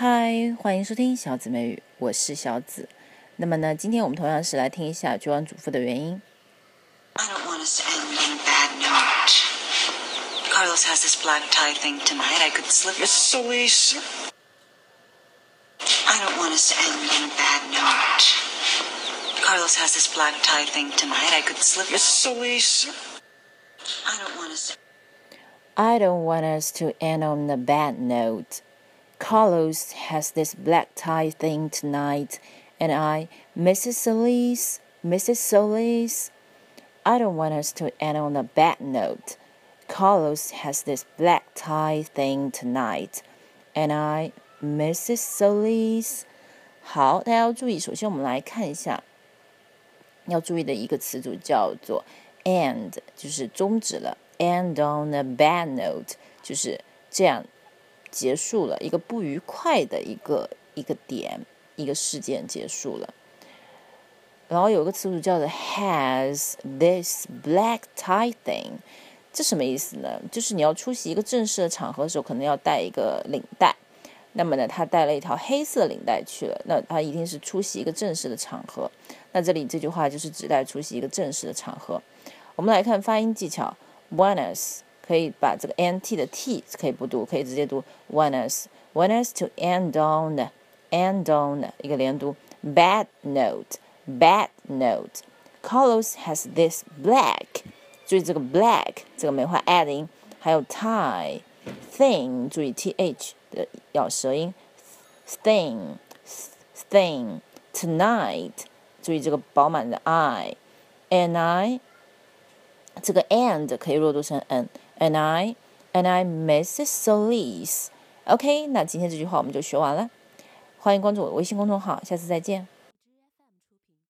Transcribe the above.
嗨，欢迎收听小紫美语，我是小紫。那么呢，今天我们同样是来听一下绝望主妇的原因。 I don't want us to end on a bad note. Carlos has this black tie thing tonight. I could slip Miss Solis, I don't want us to end on a bad note. Carlos has this black tie thing tonight. I could slip Miss Solis, I don't want us to I don't want us to end on a bad note. Carlos has this black tie thing tonight, and I, Mrs. Solis, Mrs. Solis. I don't want us to end on a bad note. Carlos has this black tie thing tonight, and I, Mrs. Solis. 好，大家要注意，首先我们来看一下要注意的一个词组叫做 end，就是终止了。end on a bad note，就是这样 结束了一个不愉快的一个一个点，一个事件结束了。然后有个词组叫做 has this black tie thing，这什么意思呢？就是你要出席一个正式的场合的时候，可能要带一个领带。那么呢，他带了一条黑色领带去了，那他一定是出席一个正式的场合。那这里这句话就是指代出席一个正式的场合。我们来看发音技巧，want us 可以把这个 n t 的 t 可以不读，可以直接读 want us want us to end on end on 一个连读 bad note bad note。Carlos has this black，注意这个 black 这个梅花 add 音，还有 tie thing，注意 t h 的咬舌音 thing thing tonight，注意这个饱满的 i and I。这个 and 可以弱读成 n and I and I Mrs. Solis。OK，那今天这句话我们就学完了。欢迎关注我的微信公众号，下次再见。